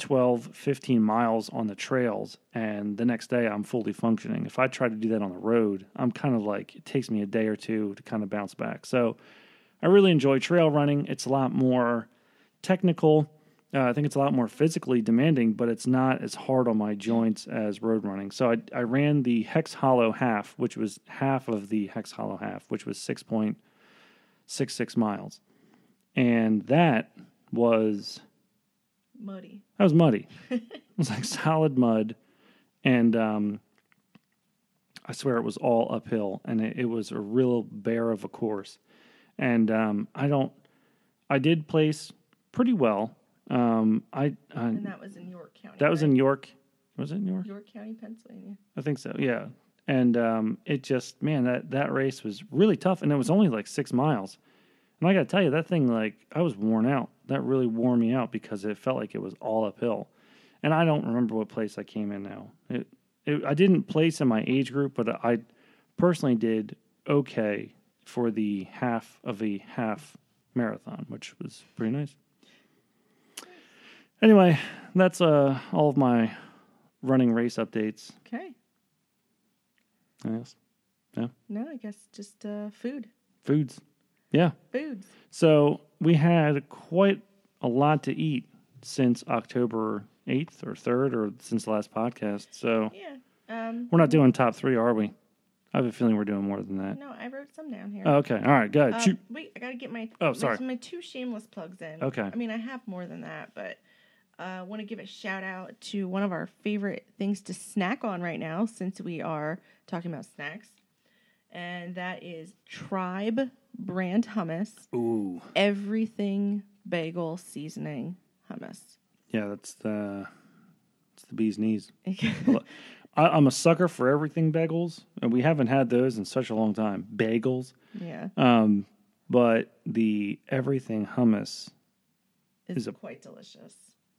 Speaker 1: 12, 15 miles on the trails, and the next day I'm fully functioning. If I try to do that on the road, I'm kind of like, it takes me a day or two to kind of bounce back. So I really enjoy trail running. It's a lot more technical. Uh, I think it's a lot more physically demanding, but it's not as hard on my joints as road running. So I, I ran the Hex Hollow half, which was half of the Hex Hollow half, which was 6.66 miles. And that was
Speaker 2: Muddy.
Speaker 1: that was muddy. it was like solid mud, and um, I swear it was all uphill, and it, it was a real bear of a course. And um, I don't, I did place pretty well. Um, I, I
Speaker 2: And that was in York County.
Speaker 1: that was in York. Was it in York?
Speaker 2: York County, Pennsylvania.
Speaker 1: I think so. Yeah. And um, it just man that that race was really tough, and it was only like six miles. And I got to tell you, that thing like I was worn out. That really wore me out because it felt like it was all uphill. And I don't remember what place I came in now. It, it I didn't place in my age group, but I personally did okay for the half of a half marathon, which was pretty nice. Anyway, that's uh all of my running race updates.
Speaker 2: Okay.
Speaker 1: Yes.
Speaker 2: No, I guess just uh, food.
Speaker 1: Foods. Yeah.
Speaker 2: Foods.
Speaker 1: So we had quite a lot to eat since October 8th or 3rd or since the last podcast. So
Speaker 2: Yeah. Um,
Speaker 1: we're not doing top three, are we? I have a feeling we're doing more than that.
Speaker 2: no, I wrote some down here.
Speaker 1: Oh, okay. All right. Go ahead.
Speaker 2: Um, wait, I gotta get my
Speaker 1: Oh, sorry.
Speaker 2: my, two shameless plugs in.
Speaker 1: Okay.
Speaker 2: I mean, I have more than that, but I uh, want to give a shout out to one of our favorite things to snack on right now, since we are talking about snacks, and that is Tribe brand hummus,
Speaker 1: Ooh.
Speaker 2: everything bagel seasoning hummus.
Speaker 1: Yeah, that's the, it's the bee's knees. I, I'm a sucker for everything bagels, and we haven't had those in such a long time. Bagels.
Speaker 2: yeah,
Speaker 1: Um, but the everything hummus,
Speaker 2: it's
Speaker 1: Is a-
Speaker 2: quite delicious.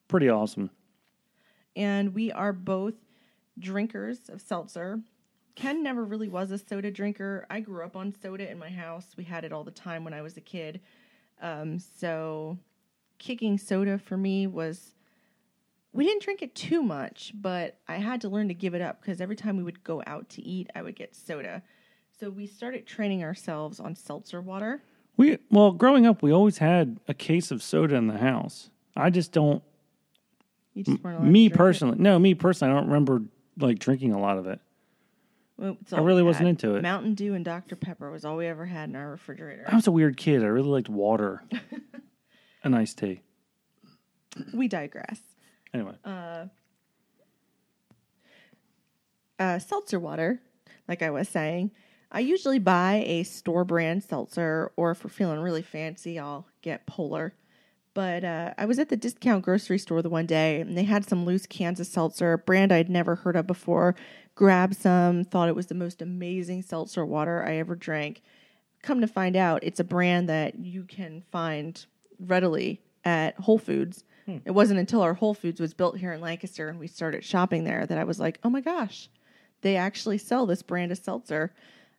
Speaker 1: pretty awesome.
Speaker 2: and we are both drinkers of seltzer. Ken never really was a soda drinker. I grew up on soda in my house. We had it all the time when I was a kid. Um, so kicking soda for me was we didn't drink it too much, but I had to learn to give it up because every time we would go out to eat, I would get soda. So we started training ourselves on seltzer water.
Speaker 1: We well, growing up, we always had a case of soda in the house. I just don't.
Speaker 2: You just weren't allowed to
Speaker 1: Me
Speaker 2: drink it.
Speaker 1: personally, no, me personally, I don't remember like drinking a lot of it. I really wasn't into it.
Speaker 2: Mountain Dew and Dr. Pepper was all we ever had in our refrigerator.
Speaker 1: I was a weird kid. I really liked water, and iced tea.
Speaker 2: we digress.
Speaker 1: Anyway,
Speaker 2: uh, seltzer water, like I was saying, I usually buy a store brand seltzer, or if we're feeling really fancy, I'll get Polar. But uh, I was at the discount grocery store the one day, and they had some loose cans of seltzer, a brand I'd never heard of before. Grabbed some, thought it was the most amazing seltzer water I ever drank. Come to find out, it's a brand that you can find readily at Whole Foods. It wasn't until our Whole Foods was built here in Lancaster and we started shopping there that I was like, oh my gosh, they actually sell this brand of seltzer,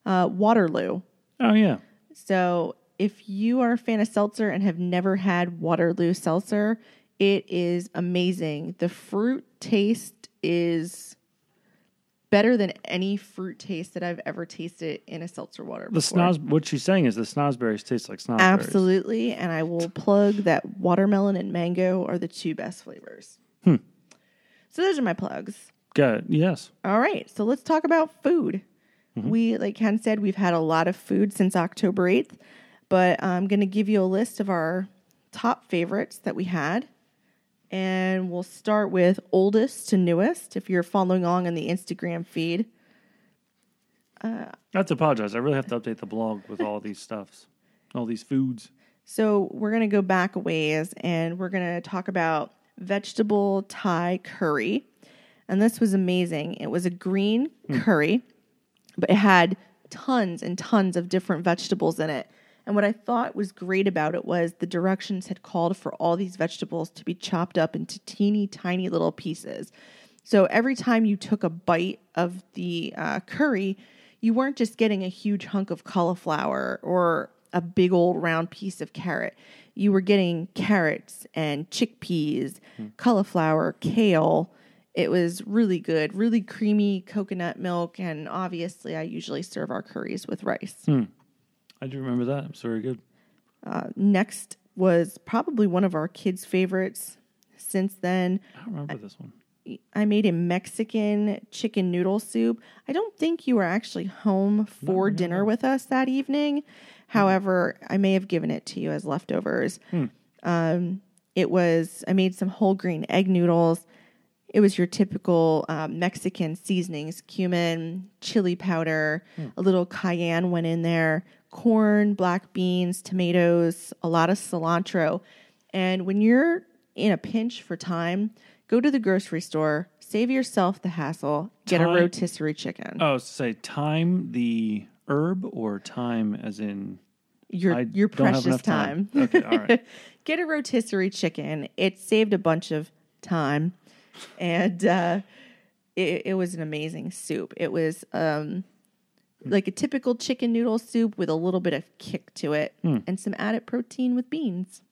Speaker 2: uh, Waterloo.
Speaker 1: Oh yeah.
Speaker 2: So if you are a fan of seltzer and have never had Waterloo seltzer, it is amazing. The fruit taste is better than any fruit taste that I've ever tasted in a seltzer water.
Speaker 1: The
Speaker 2: before.
Speaker 1: snoz. What she's saying is the snozzberries taste like snozzberries.
Speaker 2: Absolutely. And I will plug that watermelon and mango are the two best flavors.
Speaker 1: Hmm.
Speaker 2: So those are my plugs.
Speaker 1: Good. Yes.
Speaker 2: All right. So let's talk about food. We, like Ken said, we've had a lot of food since October 8th, but I'm going to give you a list of our top favorites that we had. And we'll start with oldest to newest if you're following along on the Instagram feed.
Speaker 1: I have to apologize. I really have to update the blog with all these stuffs, all these foods.
Speaker 2: So we're going to go back a ways and we're going to talk about vegetable Thai curry. And this was amazing. It was a green hmm. curry, but it had tons and tons of different vegetables in it. And what I thought was great about it was the directions had called for all these vegetables to be chopped up into teeny tiny little pieces. So every time you took a bite of the uh, curry, you weren't just getting a huge hunk of cauliflower or a big old round piece of carrot. You were getting carrots and chickpeas, cauliflower, kale. It was really good, really creamy coconut milk. And obviously, I usually serve our curries with rice.
Speaker 1: I do remember that. It's very good.
Speaker 2: Uh, next was probably one of our kids' favorites. Since then,
Speaker 1: I don't remember this one.
Speaker 2: I made a Mexican chicken noodle soup. I don't think you were actually home for dinner with us that evening. However, I may have given it to you as leftovers. Um, it was, I made some whole grain egg noodles. It was your typical um, Mexican seasonings cumin, chili powder, a little cayenne went in there, corn, black beans, tomatoes, a lot of cilantro. And when you're in a pinch for time, go to the grocery store, save yourself the hassle, get a rotisserie chicken.
Speaker 1: Oh, say time the herb or time as in
Speaker 2: your
Speaker 1: I
Speaker 2: your precious time.
Speaker 1: time. Okay, all right.
Speaker 2: Get a rotisserie chicken. It saved a bunch of time, and uh, it, it was an amazing soup. It was um, like a typical chicken noodle soup with a little bit of kick to it,
Speaker 1: Hmm.
Speaker 2: and some added protein with beans.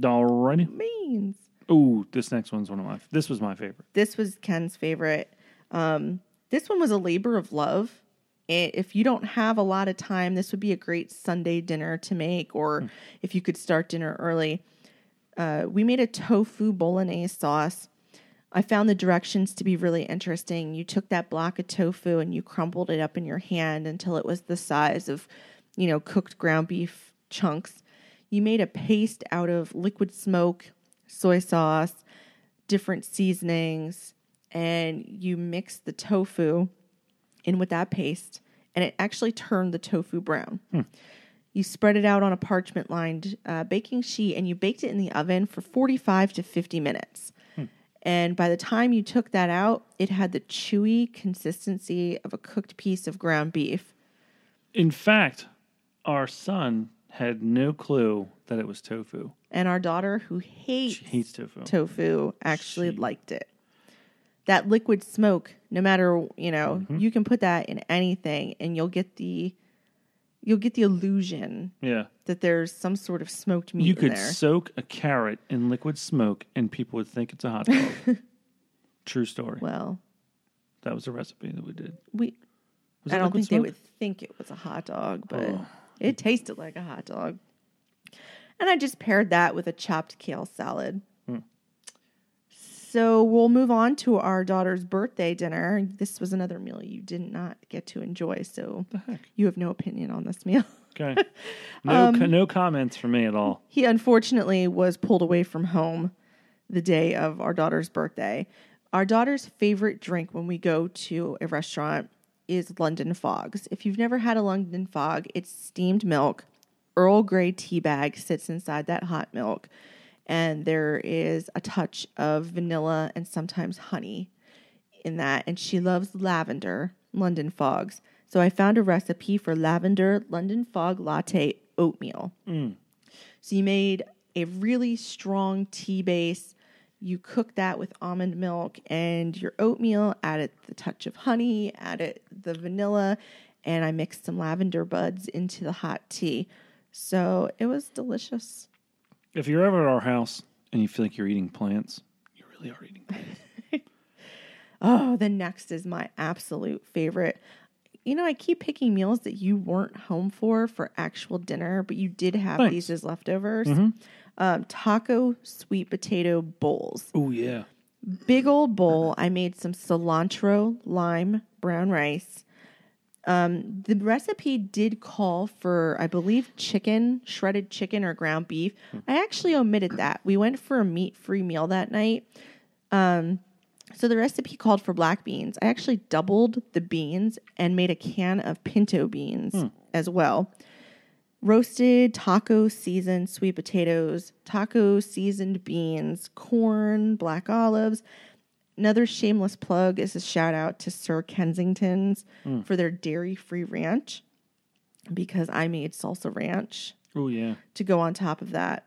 Speaker 1: Alrighty.
Speaker 2: Beans.
Speaker 1: Ooh, this next one's one of my. This was my favorite.
Speaker 2: This was Ken's favorite. Um, this one was a labor of love. If you don't have a lot of time, this would be a great Sunday dinner to make, or if you could start dinner early. Uh, we made a tofu bolognese sauce. I found the directions to be really interesting. You took that block of tofu and you crumpled it up in your hand until it was the size of, you know, cooked ground beef chunks. You made a paste out of liquid smoke, soy sauce, different seasonings, and you mixed the tofu in with that paste, and it actually turned the tofu brown. You spread it out on a parchment lined uh, baking sheet and you baked it in the oven for 45 to 50 minutes. And by the time you took that out, it had the chewy consistency of a cooked piece of ground beef.
Speaker 1: In fact, our son had no clue that it was tofu.
Speaker 2: And our daughter, who hates
Speaker 1: She hates tofu.
Speaker 2: tofu, actually
Speaker 1: She-
Speaker 2: liked it. That liquid smoke, no matter you know,
Speaker 1: Mm-hmm.
Speaker 2: you can put that in anything, and you'll get the you'll get the illusion
Speaker 1: yeah.
Speaker 2: that there's some sort of smoked meat
Speaker 1: You could
Speaker 2: there.
Speaker 1: soak a carrot in liquid smoke and people would think it's a hot dog. True story.
Speaker 2: well,
Speaker 1: That was a recipe that we did.
Speaker 2: we I don't think they would think it was a hot dog, but
Speaker 1: Oh.
Speaker 2: it tasted like a hot dog. And I just paired that with a chopped kale salad. So we'll move on to our daughter's birthday dinner. This was another meal you did not get to enjoy, so you have no opinion on this meal.
Speaker 1: Okay. No,
Speaker 2: Um,
Speaker 1: co- no comments from me at all.
Speaker 2: He unfortunately was pulled away from home the day of our daughter's birthday. Our daughter's favorite drink when we go to a restaurant is London Fogs. If you've never had a London Fog, it's steamed milk. Earl Grey tea bag sits inside that hot milk, and there is a touch of vanilla and sometimes honey in that. And she loves lavender London Fogs. So I found a recipe for lavender London Fog latte oatmeal. Mm. So you made a really strong tea base. You cook that with almond milk and your oatmeal, added the touch of honey, added the vanilla, and I mixed some lavender buds into the hot tea. So it was delicious.
Speaker 1: If you're ever at our house and you feel like you're eating plants, you really are eating plants.
Speaker 2: Oh, the next is my absolute favorite. You know, I keep picking meals that you weren't home for for actual dinner, but you did have
Speaker 1: Thanks.
Speaker 2: these as leftovers. Um, taco sweet potato bowls.
Speaker 1: oh yeah.
Speaker 2: Big old bowl. I made some cilantro, lime, brown rice. Um, the recipe did call for, I believe, chicken, shredded chicken or ground beef. I actually omitted that. We went for a meat free meal that night. Um, so the recipe called for black beans. I actually doubled the beans and made a can of pinto beans as well. Roasted taco seasoned sweet potatoes, taco seasoned beans, corn, black olives. Another shameless plug is a shout out to Sir Kensington's hmm. for their dairy free ranch because I made salsa ranch
Speaker 1: Oh yeah.
Speaker 2: to go on top of that.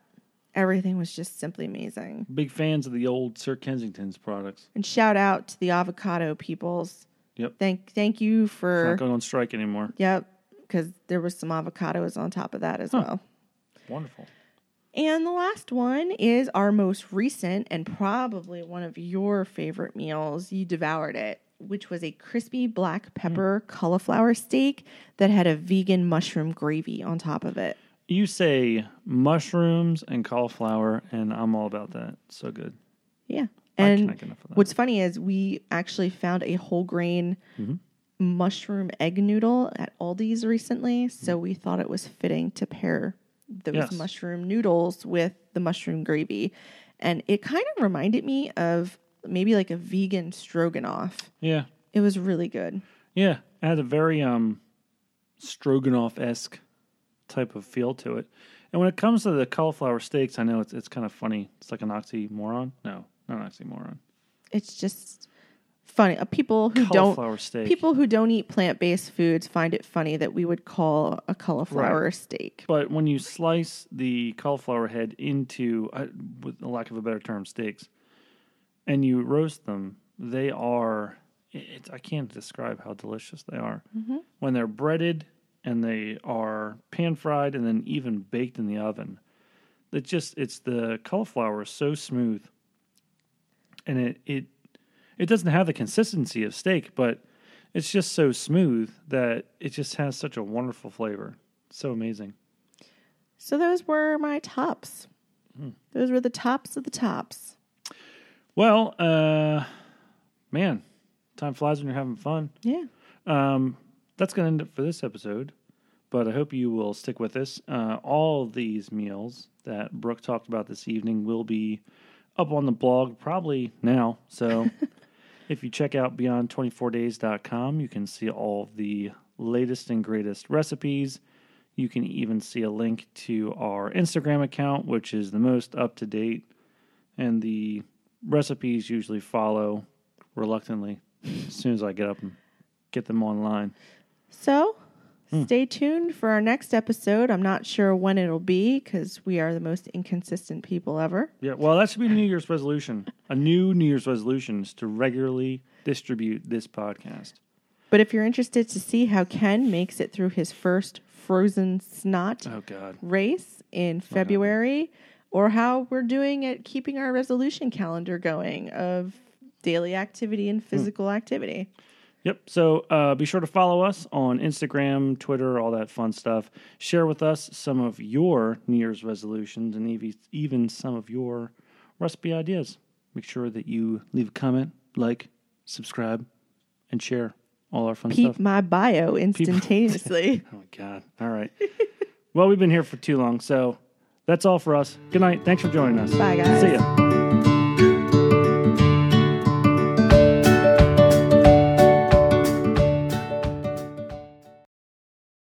Speaker 2: Everything was just simply amazing.
Speaker 1: Big fans of the old Sir Kensington's products.
Speaker 2: And shout out to the avocado peoples.
Speaker 1: Yep.
Speaker 2: Thank thank you
Speaker 1: It's
Speaker 2: for
Speaker 1: not going on strike anymore.
Speaker 2: Yep, because there was some avocados on top of that as well.
Speaker 1: Wonderful.
Speaker 2: And the last one is our most recent and probably one of your favorite meals. You devoured it, which was a crispy black mm. pepper cauliflower steak that had a vegan mushroom gravy on top of it.
Speaker 1: You say mushrooms and cauliflower, and I'm all about that. So good.
Speaker 2: Yeah. And
Speaker 1: cannot get enough of that.
Speaker 2: what's funny is we actually found a whole grain mm-hmm. mushroom egg noodle at Aldi's recently. So mm-hmm. we thought it was fitting to pair those
Speaker 1: Yes.
Speaker 2: mushroom noodles with the mushroom gravy. And it kind of reminded me of maybe like a vegan stroganoff.
Speaker 1: Yeah.
Speaker 2: It was really good.
Speaker 1: Yeah. It had a very um stroganoff esque type of feel to it. And when it comes to the cauliflower steaks, I know it's it's kind of funny. It's like an oxymoron. No, not an oxymoron.
Speaker 2: It's just funny. Uh, People who don't
Speaker 1: steak.
Speaker 2: people who don't eat plant-based foods find it funny that we would call a cauliflower steak.
Speaker 1: But when you slice the cauliflower head into, uh, with a lack of a better term, steaks, and you roast them, they are. It's, I can't describe how delicious they are. When they're breaded and they are pan fried and then even baked in the oven, it just it's the cauliflower is so smooth, and it it it doesn't have the consistency of steak, but it's just so smooth that it just has such a wonderful flavor. So amazing.
Speaker 2: So those were my tops.
Speaker 1: Hmm.
Speaker 2: Those were the tops of the tops.
Speaker 1: Well, uh, man, time flies when you're having fun.
Speaker 2: Yeah.
Speaker 1: Um, that's going to end it for this episode, but I hope you will stick with us. Uh, all these meals that Brooke talked about this evening will be up on the blog probably now. So if you check out beyond24days.com, you can see all the latest and greatest recipes. You can even see a link to our Instagram account, which is the most up to date, and the recipes usually follow reluctantly as soon as I get up and get them online.
Speaker 2: So
Speaker 1: Hmm.
Speaker 2: stay tuned for our next episode. I'm not sure when it'll be because we are the most inconsistent people ever.
Speaker 1: Yeah, well, that should be a New Year's resolution. A new New Year's resolution is to regularly distribute this podcast.
Speaker 2: But if you're interested to see how Ken makes it through his first frozen snot
Speaker 1: Oh
Speaker 2: race in February, or how we're doing at keeping our resolution calendar going of daily activity and physical activity.
Speaker 1: Yep. So uh, be sure to follow us on Instagram, Twitter, all that fun stuff. Share with us some of your New Year's resolutions and even some of your recipe ideas. Make sure that you leave a comment, like, subscribe, and share all our fun
Speaker 2: Peep
Speaker 1: stuff.
Speaker 2: my bio instantaneously.
Speaker 1: Oh my God! All right. well, we've been here for too long, so that's all for us. Good night. Thanks for joining us.
Speaker 2: Bye, guys.
Speaker 1: See ya.